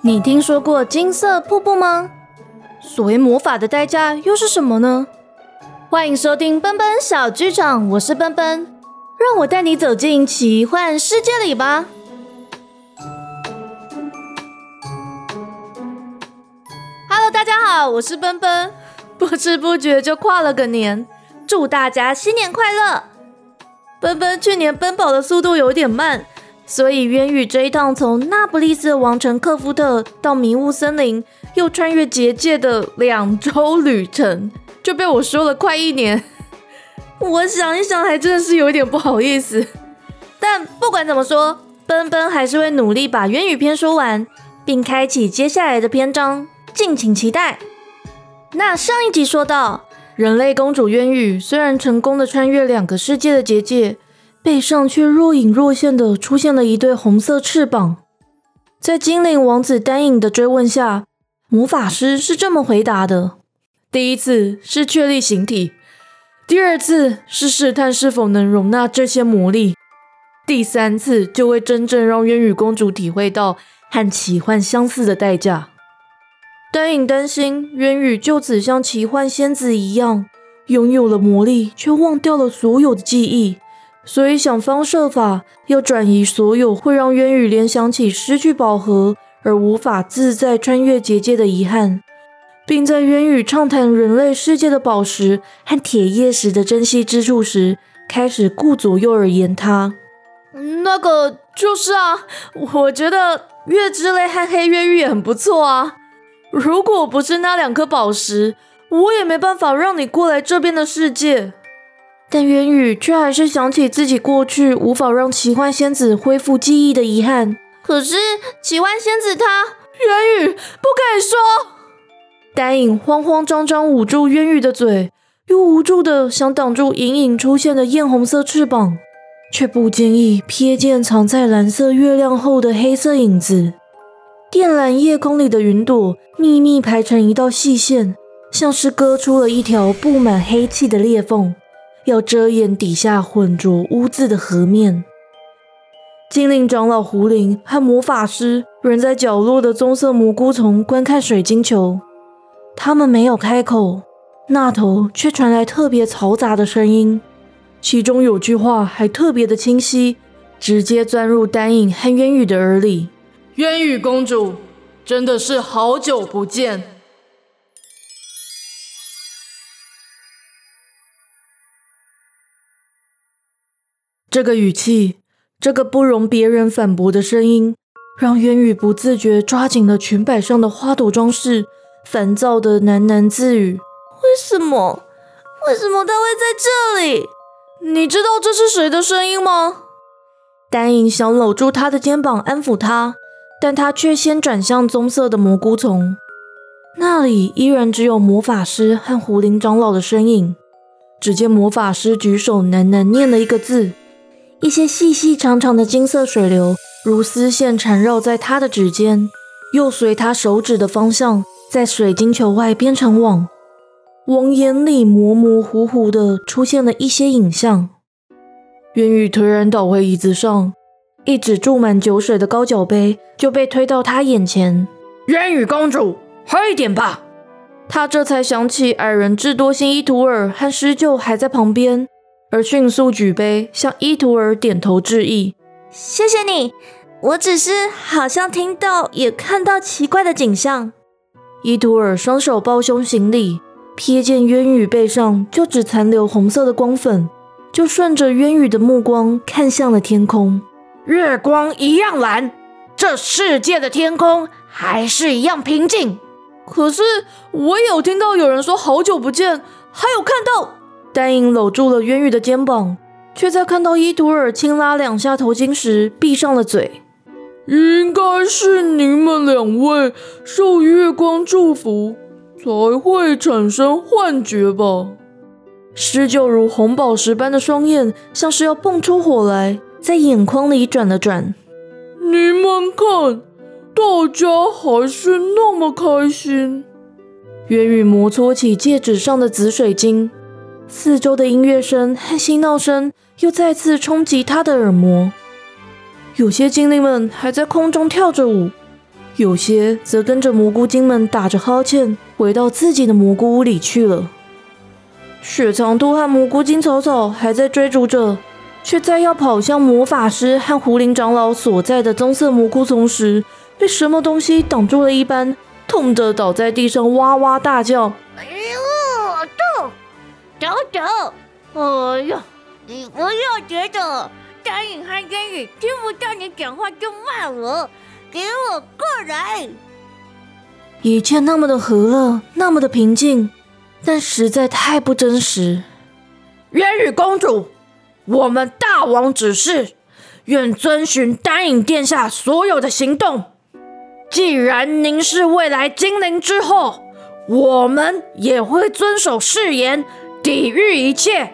你听说过金色瀑布吗？所谓魔法的代价又是什么呢？欢迎收听奔奔小剧场，我是奔奔，让我带你走进奇幻世界里吧。Hello，大家好，我是奔奔，不知不觉就跨了个年，祝大家新年快乐！奔奔去年奔跑的速度有点慢。所以，渊羽这一趟从那不勒斯的王城克夫特到迷雾森林，又穿越结界的两周旅程，就被我说了快一年。我想一想，还真的是有点不好意思。但不管怎么说，奔奔还是会努力把渊羽篇说完，并开启接下来的篇章，敬请期待。那上一集说到，人类公主渊羽虽然成功的穿越两个世界的结界。背上却若隐若现的出现了一对红色翅膀。在精灵王子丹影的追问下，魔法师是这么回答的：第一次是确立形体，第二次是试探是否能容纳这些魔力，第三次就会真正让渊羽公主体会到和奇幻相似的代价。丹影担心渊羽就此像奇幻仙子一样，拥有了魔力，却忘掉了所有的记忆。所以想方设法要转移所有会让渊羽联想起失去宝盒而无法自在穿越结界的遗憾，并在渊羽畅谈人类世界的宝石和铁叶石的珍惜之处时，开始顾左右而言他。那个就是啊，我觉得月之泪和黑月玉也很不错啊。如果不是那两颗宝石，我也没办法让你过来这边的世界。但渊羽却还是想起自己过去无法让奇幻仙子恢复记忆的遗憾。可是奇幻仙子她，渊羽不可以说。丹影慌慌张张捂住渊羽的嘴，又无助的想挡住隐隐出现的艳红色翅膀，却不经意瞥见藏在蓝色月亮后的黑色影子。靛蓝夜空里的云朵密密排成一道细线，像是割出了一条布满黑气的裂缝。要遮掩底下浑浊污渍的河面。精灵长老胡林和魔法师仍在角落的棕色蘑菇丛观看水晶球。他们没有开口，那头却传来特别嘈杂的声音，其中有句话还特别的清晰，直接钻入丹影和渊羽的耳里：“渊羽公主，真的是好久不见。”这个语气，这个不容别人反驳的声音，让渊羽不自觉抓紧了裙摆上的花朵装饰，烦躁的喃喃自语：“为什么？为什么他会在这里？你知道这是谁的声音吗？”丹影想搂住他的肩膀安抚他，但他却先转向棕色的蘑菇丛，那里依然只有魔法师和狐灵长老的身影。只见魔法师举手喃喃念了一个字。一些细细长长的金色水流如丝线缠绕在他的指尖，又随他手指的方向在水晶球外编成网。网眼里模模糊糊的出现了一些影像。渊宇颓然倒回椅子上，一只注满酒水的高脚杯就被推到他眼前。渊羽公主，喝一点吧。他这才想起矮人智多星伊图尔和施救还在旁边。而迅速举杯，向伊图尔点头致意。谢谢你，我只是好像听到也看到奇怪的景象。伊图尔双手抱胸行礼，瞥见渊羽背上就只残留红色的光粉，就顺着渊羽的目光看向了天空。月光一样蓝，这世界的天空还是一样平静。可是我有听到有人说好久不见，还有看到。丹影搂住了渊玉的肩膀，却在看到伊图尔轻拉两下头巾时闭上了嘴。应该是你们两位受月光祝福，才会产生幻觉吧？施救如红宝石般的双眼像是要蹦出火来，在眼眶里转了转。你们看，大家还是那么开心。渊羽摩搓起戒指上的紫水晶。四周的音乐声和嬉闹声又再次冲击他的耳膜。有些精灵们还在空中跳着舞，有些则跟着蘑菇精们打着哈欠，回到自己的蘑菇屋里去了。雪藏兔和蘑菇精草草还在追逐着，却在要跑向魔法师和胡林长老所在的棕色蘑菇丛时，被什么东西挡住了一般，痛得倒在地上哇哇大叫。哎呦，痛！等等，哎呀，你不要觉得。丹影和烟雨听不到你讲话就骂我，给我过来！一切那么的和乐，那么的平静，但实在太不真实。烟雨公主，我们大王指示，愿遵循丹影殿下所有的行动。既然您是未来精灵之后，我们也会遵守誓言，抵御一切。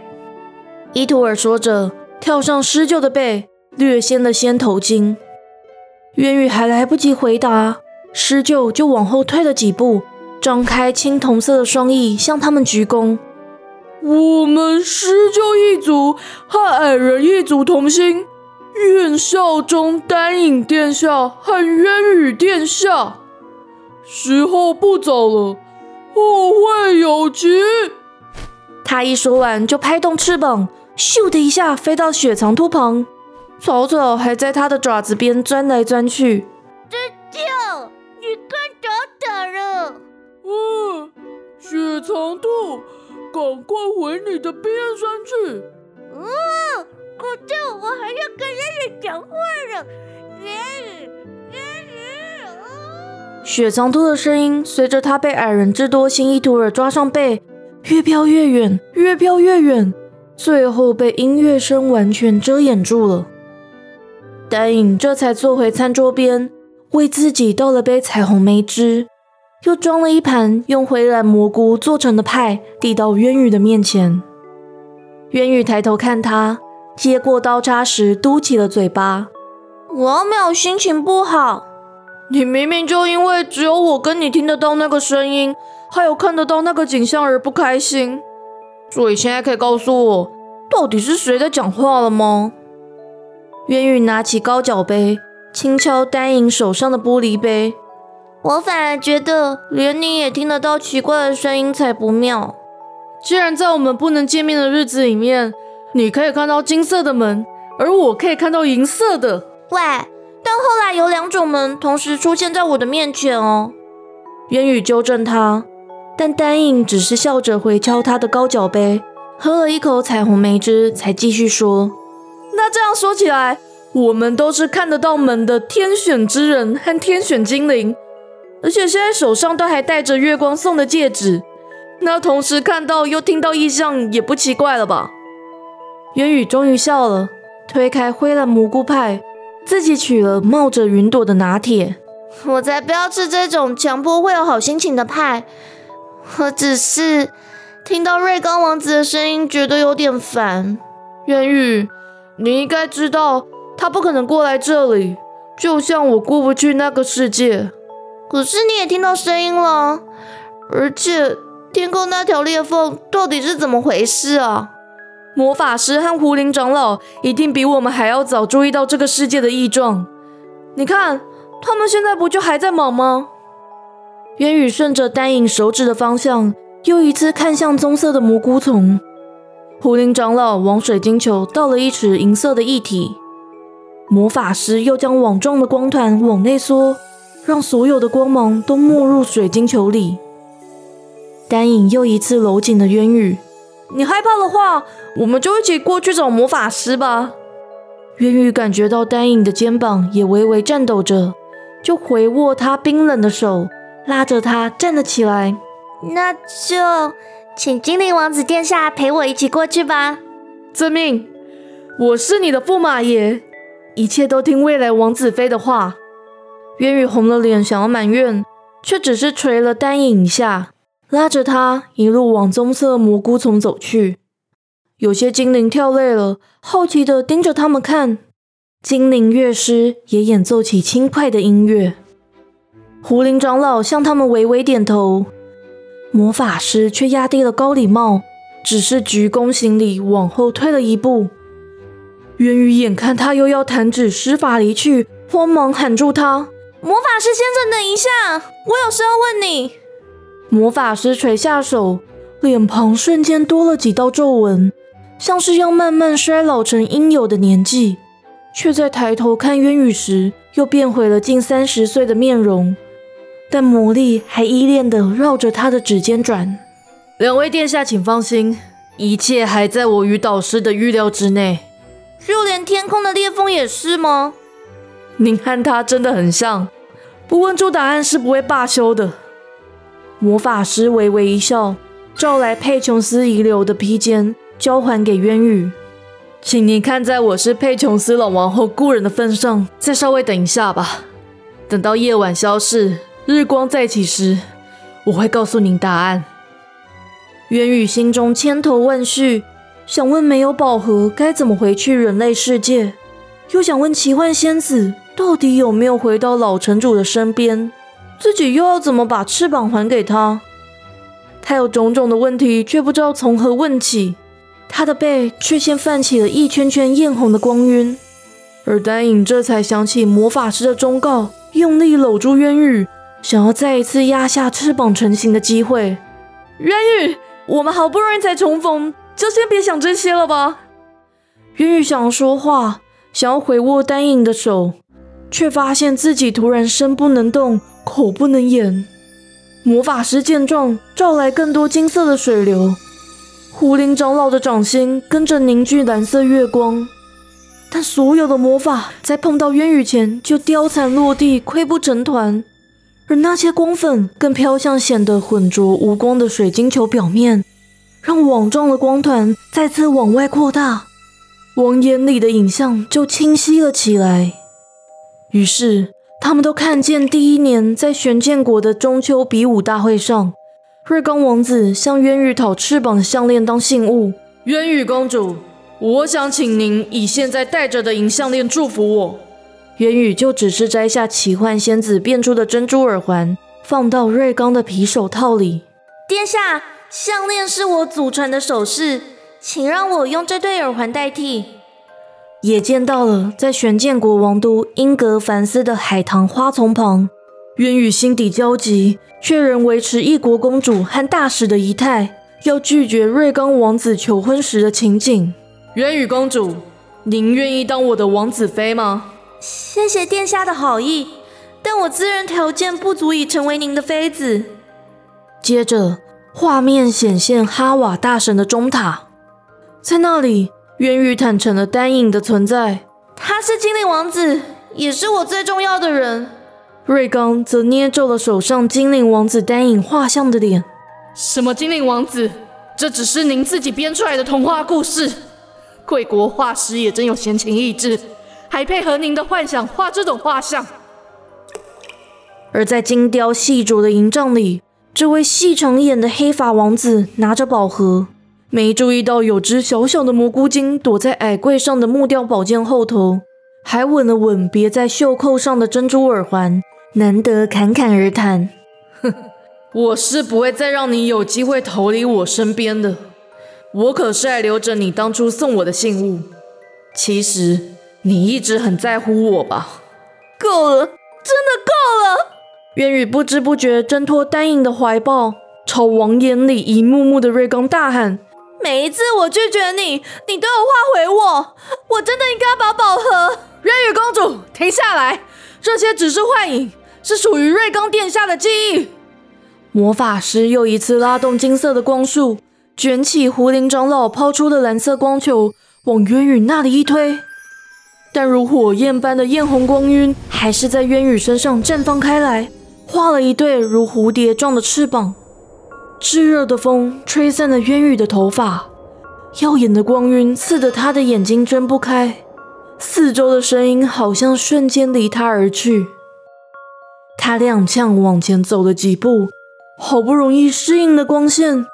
伊图尔说着。跳上施救的背，略掀了掀头巾。渊羽还来不及回答，施救就往后退了几步，张开青铜色的双翼向他们鞠躬：“我们施救一族和矮人一族同心，愿效忠丹影殿下和渊羽殿下。时候不早了，后会有期。”他一说完，就拍动翅膀。咻的一下飞到雪藏兔旁，草草还在它的爪子边钻来钻去。真叫你看着打了！嗯，雪藏兔，赶快回你的边山去。嗯，可是我还要跟爷爷讲话呢。爷爷，爷爷。雪藏兔的声音随着它被矮人智多星伊图尔抓上背，越飘越远，越飘越远。最后被音乐声完全遮掩住了。丹影这才坐回餐桌边，为自己倒了杯彩虹梅汁，又装了一盘用灰蓝蘑菇做成的派，递到渊羽的面前。渊羽抬头看他，接过刀叉时嘟起了嘴巴：“我没有心情不好。你明明就因为只有我跟你听得到那个声音，还有看得到那个景象而不开心。”所以现在可以告诉我，到底是谁在讲话了吗？渊羽拿起高脚杯，轻敲丹影手上的玻璃杯。我反而觉得，连你也听得到奇怪的声音才不妙。既然在我们不能见面的日子里面，你可以看到金色的门，而我可以看到银色的。喂，但后来有两种门同时出现在我的面前哦。渊羽纠正他。但丹影只是笑着回敲他的高脚杯，喝了一口彩虹梅汁，才继续说：“那这样说起来，我们都是看得到门的天选之人和天选精灵，而且现在手上都还戴着月光送的戒指。那同时看到又听到异象，也不奇怪了吧？”元宇终于笑了，推开灰蓝蘑菇派，自己取了冒着云朵的拿铁。我才不要吃这种强迫会有好心情的派。我只是听到瑞刚王子的声音，觉得有点烦。元宇，你应该知道，他不可能过来这里，就像我过不去那个世界。可是你也听到声音了，而且天空那条裂缝到底是怎么回事啊？魔法师和狐灵长老一定比我们还要早注意到这个世界的异状。你看，他们现在不就还在忙吗？渊羽顺着丹影手指的方向，又一次看向棕色的蘑菇丛。狐灵长老往水晶球倒了一池银色的液体，魔法师又将网状的光团往内缩，让所有的光芒都没入水晶球里。丹影又一次搂紧了渊羽。你害怕的话，我们就一起过去找魔法师吧。渊羽感觉到丹影的肩膀也微微颤抖着，就回握他冰冷的手。拉着他站了起来，那就请精灵王子殿下陪我一起过去吧。遵命，我是你的驸马爷，一切都听未来王子妃的话。渊羽红了脸，想要埋怨，却只是捶了丹影一下，拉着他一路往棕色蘑菇丛走去。有些精灵跳累了，好奇的盯着他们看。精灵乐师也演奏起轻快的音乐。狐灵长老向他们微微点头，魔法师却压低了高礼帽，只是鞠躬行礼，往后退了一步。渊羽眼看他又要弹指施法离去，慌忙喊住他：“魔法师先生，等一下，我有事要问你。”魔法师垂下手，脸庞瞬间多了几道皱纹，像是要慢慢衰老成应有的年纪，却在抬头看渊羽时，又变回了近三十岁的面容。但魔力还依恋的绕着他的指尖转。两位殿下，请放心，一切还在我与导师的预料之内。就连天空的裂缝也是吗？您和他真的很像，不问出答案是不会罢休的。魔法师微微一笑，召来佩琼斯遗留的披肩，交还给渊羽。请您看在我是佩琼斯老王后故人的份上，再稍微等一下吧。等到夜晚消逝，日光再起时，我会告诉您答案。渊羽心中千头万绪。想问没有宝盒该怎么回去人类世界，又想问奇幻仙子到底有没有回到老城主的身边，自己又要怎么把翅膀还给他？他有种种的问题，却不知道从何问起。他的背却先泛起了一圈圈艳红的光晕，而丹影这才想起魔法师的忠告，用力搂住渊羽，想要再一次压下翅膀成型的机会。渊羽，我们好不容易才重逢。就先别想这些了吧。渊羽想要说话，想要回握丹影的手，却发现自己突然身不能动，口不能言。魔法师见状，召来更多金色的水流，狐灵长老的掌心跟着凝聚蓝色月光。但所有的魔法在碰到渊羽前就凋残落地，溃不成团，而那些光粉更飘向显得浑浊无光的水晶球表面。让网状的光团再次往外扩大，王眼里的影像就清晰了起来。于是，他们都看见第一年在玄剑国的中秋比武大会上，瑞刚王子向渊羽讨翅膀的项链当信物。渊羽公主，我想请您以现在戴着的银项链祝福我。渊羽就只是摘下奇幻仙子变出的珍珠耳环，放到瑞刚的皮手套里。殿下。项链是我祖传的首饰，请让我用这对耳环代替。也见到了在玄剑国王都英格凡斯的海棠花丛旁，渊羽心底焦急，却仍维持一国公主和大使的仪态，要拒绝瑞刚王子求婚时的情景。渊羽公主，您愿意当我的王子妃吗？谢谢殿下的好意，但我自认条件不足以成为您的妃子。接着。画面显现哈瓦大神的钟塔，在那里，渊羽坦诚了丹影的存在。他是精灵王子，也是我最重要的人。瑞刚则捏皱了手上精灵王子丹影画像的脸。什么精灵王子？这只是您自己编出来的童话故事。贵国画师也真有闲情逸致，还配合您的幻想画这种画像。而在精雕细琢的营帐里。这位细长眼的黑发王子拿着宝盒，没注意到有只小小的蘑菇精躲在矮柜上的木雕宝剑后头，还吻了吻别在袖扣上的珍珠耳环，难得侃侃而谈。哼，我是不会再让你有机会逃离我身边的。我可是还留着你当初送我的信物。其实你一直很在乎我吧？够了，真的够了。渊宇不知不觉挣脱丹影的怀抱，朝王眼里一幕幕的瑞刚大喊：“每一次我拒绝你，你都有话回我。我真的应该把宝盒……渊羽公主，停下来！这些只是幻影，是属于瑞刚殿下的记忆。”魔法师又一次拉动金色的光束，卷起狐灵长老抛出的蓝色光球，往渊羽那里一推。但如火焰般的艳红光晕，还是在渊羽身上绽放开来。画了一对如蝴蝶状的翅膀，炙热的风吹散了渊羽的头发，耀眼的光晕刺得他的眼睛睁不开，四周的声音好像瞬间离他而去。他踉跄往前走了几步，好不容易适应了光线，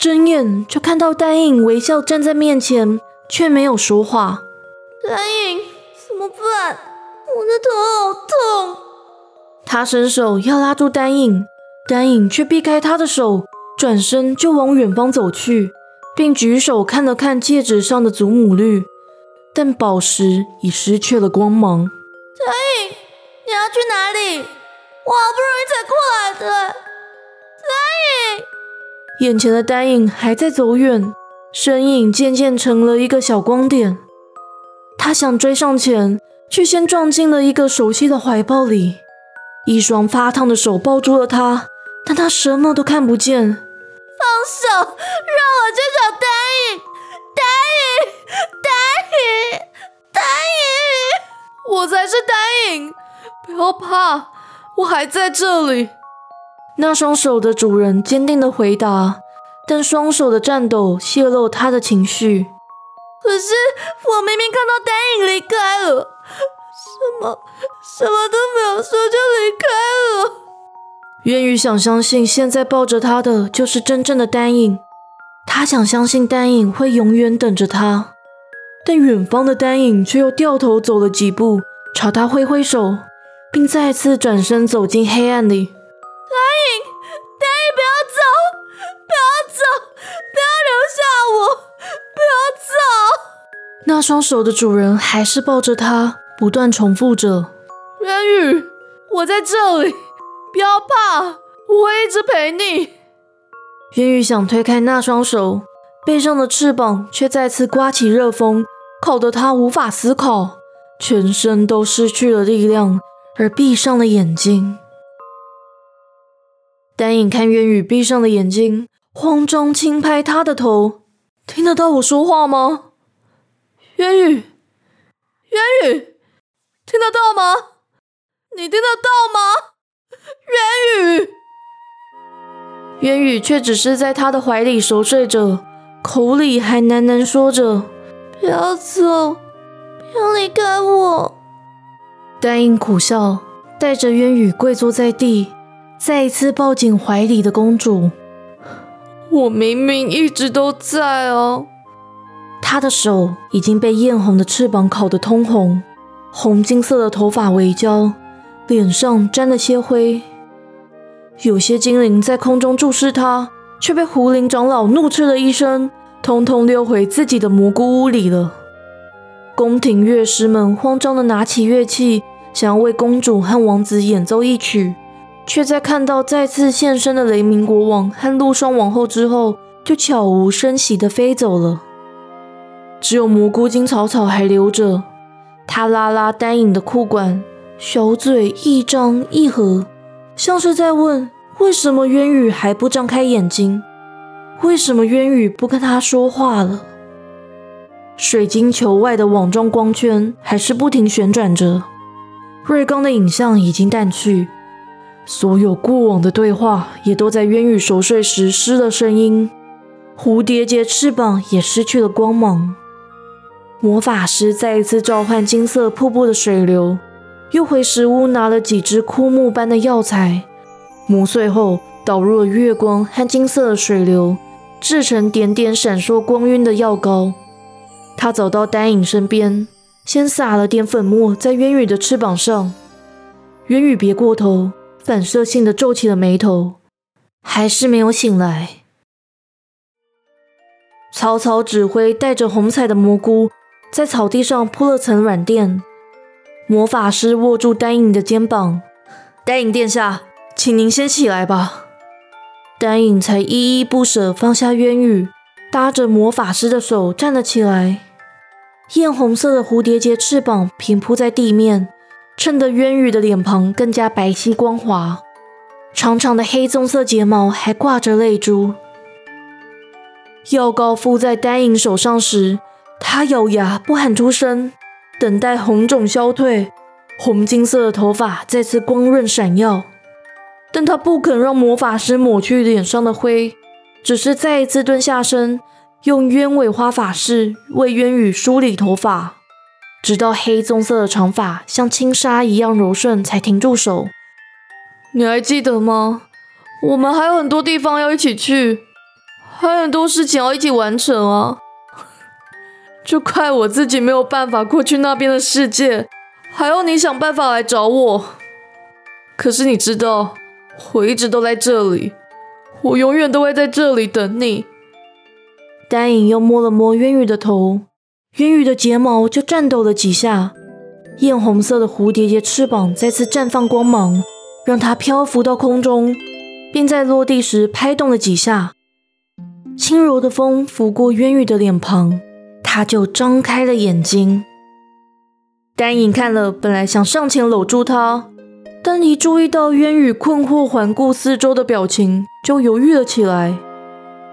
睁眼就看到丹影微笑站在面前，却没有说话。丹影，怎么办？我的头好痛。他伸手要拉住丹影，丹影却避开他的手，转身就往远方走去，并举手看了看戒指上的祖母绿。但宝石已失去了光芒。丹影，你要去哪里？我好不容易才过来的。丹影，眼前的丹影还在走远，身影渐渐成了一个小光点。他想追上前，却先撞进了一个熟悉的怀抱里。一双发烫的手抱住了他，但他什么都看不见。放手，让我去找丹影。丹影，丹影，丹影，我才是丹影，不要怕，我还在这里。那双手的主人坚定的回答，但双手的颤抖泄露他的情绪。可是我明明看到丹影离开了，什么什么都没有说就离开了。渊宇想相信现在抱着他的就是真正的丹影，他想相信丹影会永远等着他，但远方的丹影却又掉头走了几步，朝他挥挥手，并再次转身走进黑暗里。丹影，丹影，不要走，不要走，不要留下我，不要走。那双手的主人还是抱着他，不断重复着：“渊宇，我在这里。”不要怕，我会一直陪你。渊宇想推开那双手，背上的翅膀却再次刮起热风，烤得他无法思考，全身都失去了力量，而闭上了眼睛。丹影看渊宇闭上了眼睛，慌张轻拍他的头：“听得到我说话吗？渊宇，渊宇，听得到吗？你听得到吗？”渊宇，渊宇却只是在他的怀里熟睡着，口里还喃喃说着：“不要走，不要离开我。”丹影苦笑，带着渊宇跪坐在地，再一次抱紧怀里的公主。我明明一直都在哦。他的手已经被艳红的翅膀烤得通红，红金色的头发围焦。脸上沾了些灰，有些精灵在空中注视他，却被狐灵长老怒斥了一声，通通溜回自己的蘑菇屋里了。宫廷乐师们慌张地拿起乐器，想要为公主和王子演奏一曲，却在看到再次现身的雷鸣国王和陆霜王后之后，就悄无声息地飞走了。只有蘑菇精草草还留着，他拉拉丹影的裤管。小嘴一张一合，像是在问：为什么渊宇还不张开眼睛？为什么渊宇不跟他说话了？水晶球外的网状光圈还是不停旋转着，瑞刚的影像已经淡去，所有过往的对话也都在渊宇熟睡时失了声音，蝴蝶结翅膀也失去了光芒。魔法师再一次召唤金色瀑布的水流。又回石屋拿了几只枯木般的药材，磨碎后导入了月光和金色的水流，制成点点闪烁光晕的药膏。他走到丹影身边，先撒了点粉末在渊羽的翅膀上。渊羽别过头，反射性的皱起了眉头，还是没有醒来。草草指挥带着红彩的蘑菇，在草地上铺了层软垫。魔法师握住丹影的肩膀，丹影殿下，请您先起来吧。丹影才依依不舍放下渊羽，搭着魔法师的手站了起来。艳红色的蝴蝶结翅膀平铺在地面，衬得渊羽的脸庞更加白皙光滑。长长的黑棕色睫毛还挂着泪珠。药膏敷在丹影手上时，他咬牙不喊出声。等待红肿消退，红金色的头发再次光润闪耀，但他不肯让魔法师抹去脸上的灰，只是再一次蹲下身，用鸢尾花法式为渊羽梳理头发，直到黑棕色的长发像轻纱一样柔顺，才停住手。你还记得吗？我们还有很多地方要一起去，还有很多事情要一起完成啊！就怪我自己没有办法过去那边的世界，还要你想办法来找我。可是你知道，我一直都在这里，我永远都会在这里等你。丹影又摸了摸渊羽的头，渊羽的睫毛就颤抖了几下，艳红色的蝴蝶结翅膀再次绽放光芒，让它漂浮到空中，并在落地时拍动了几下。轻柔的风拂过渊羽的脸庞，他就张开了眼睛。丹影看了，本来想上前搂住他，但一注意到渊羽困惑环顾四周的表情，就犹豫了起来。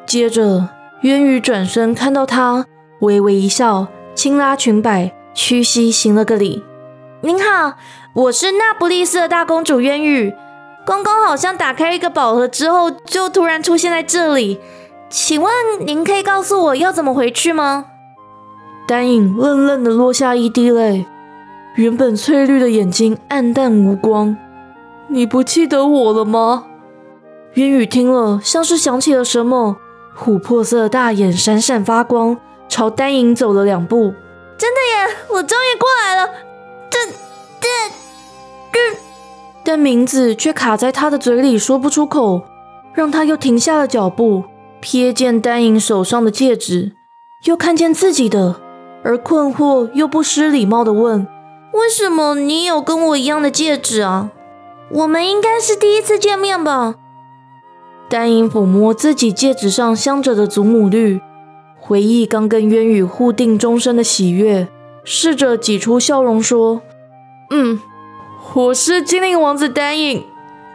接着，渊羽转身看到他。微微一笑，轻拉裙摆，屈膝行了个礼。您好，我是那不勒斯的大公主渊羽。刚刚好像打开一个宝盒之后，就突然出现在这里。请问您可以告诉我要怎么回去吗？丹影愣愣的落下一滴泪，原本翠绿的眼睛暗淡无光。你不记得我了吗？渊羽听了，像是想起了什么，琥珀色的大眼闪闪发光。朝丹影走了两步，真的耶！我终于过来了。这、这、这……但名字却卡在他的嘴里，说不出口，让他又停下了脚步。瞥见丹影手上的戒指，又看见自己的，而困惑又不失礼貌的问：“为什么你有跟我一样的戒指啊？我们应该是第一次见面吧？”丹影抚摸自己戒指上镶着的祖母绿。回忆刚跟渊羽互定终身的喜悦，试着挤出笑容说：“嗯，我是精灵王子丹影，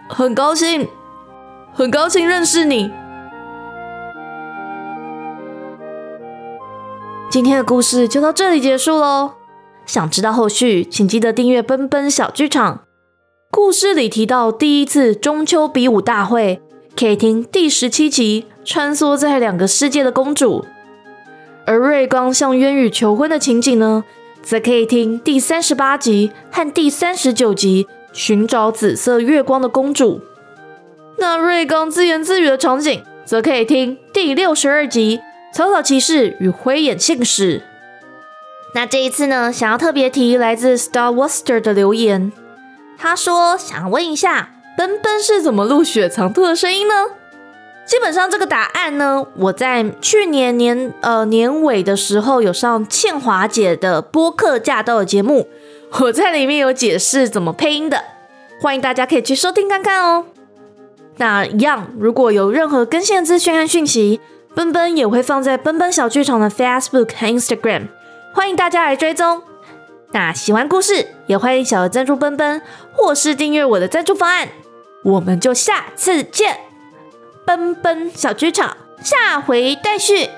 很高兴，很高兴认识你。”今天的故事就到这里结束喽。想知道后续，请记得订阅奔奔小剧场。故事里提到第一次中秋比武大会，可以听第十七集《穿梭在两个世界的公主》。而瑞刚向渊羽求婚的情景呢，则可以听第三十八集和第三十九集《寻找紫色月光的公主》。那瑞刚自言自语的场景，则可以听第六十二集《草草骑士与灰眼信使》。那这一次呢，想要特别提来自 Star Wester 的留言，他说想问一下，奔奔是怎么录雪藏兔的声音呢？基本上这个答案呢，我在去年年呃年尾的时候有上倩华姐的播客驾到的节目，我在里面有解释怎么配音的，欢迎大家可以去收听看看哦。那一样，如果有任何更新的资讯和讯息，奔奔也会放在奔奔小剧场的 Facebook 和 Instagram，欢迎大家来追踪。那喜欢故事，也欢迎小额赞助奔奔，或是订阅我的赞助方案。我们就下次见。奔奔小剧场，下回待续。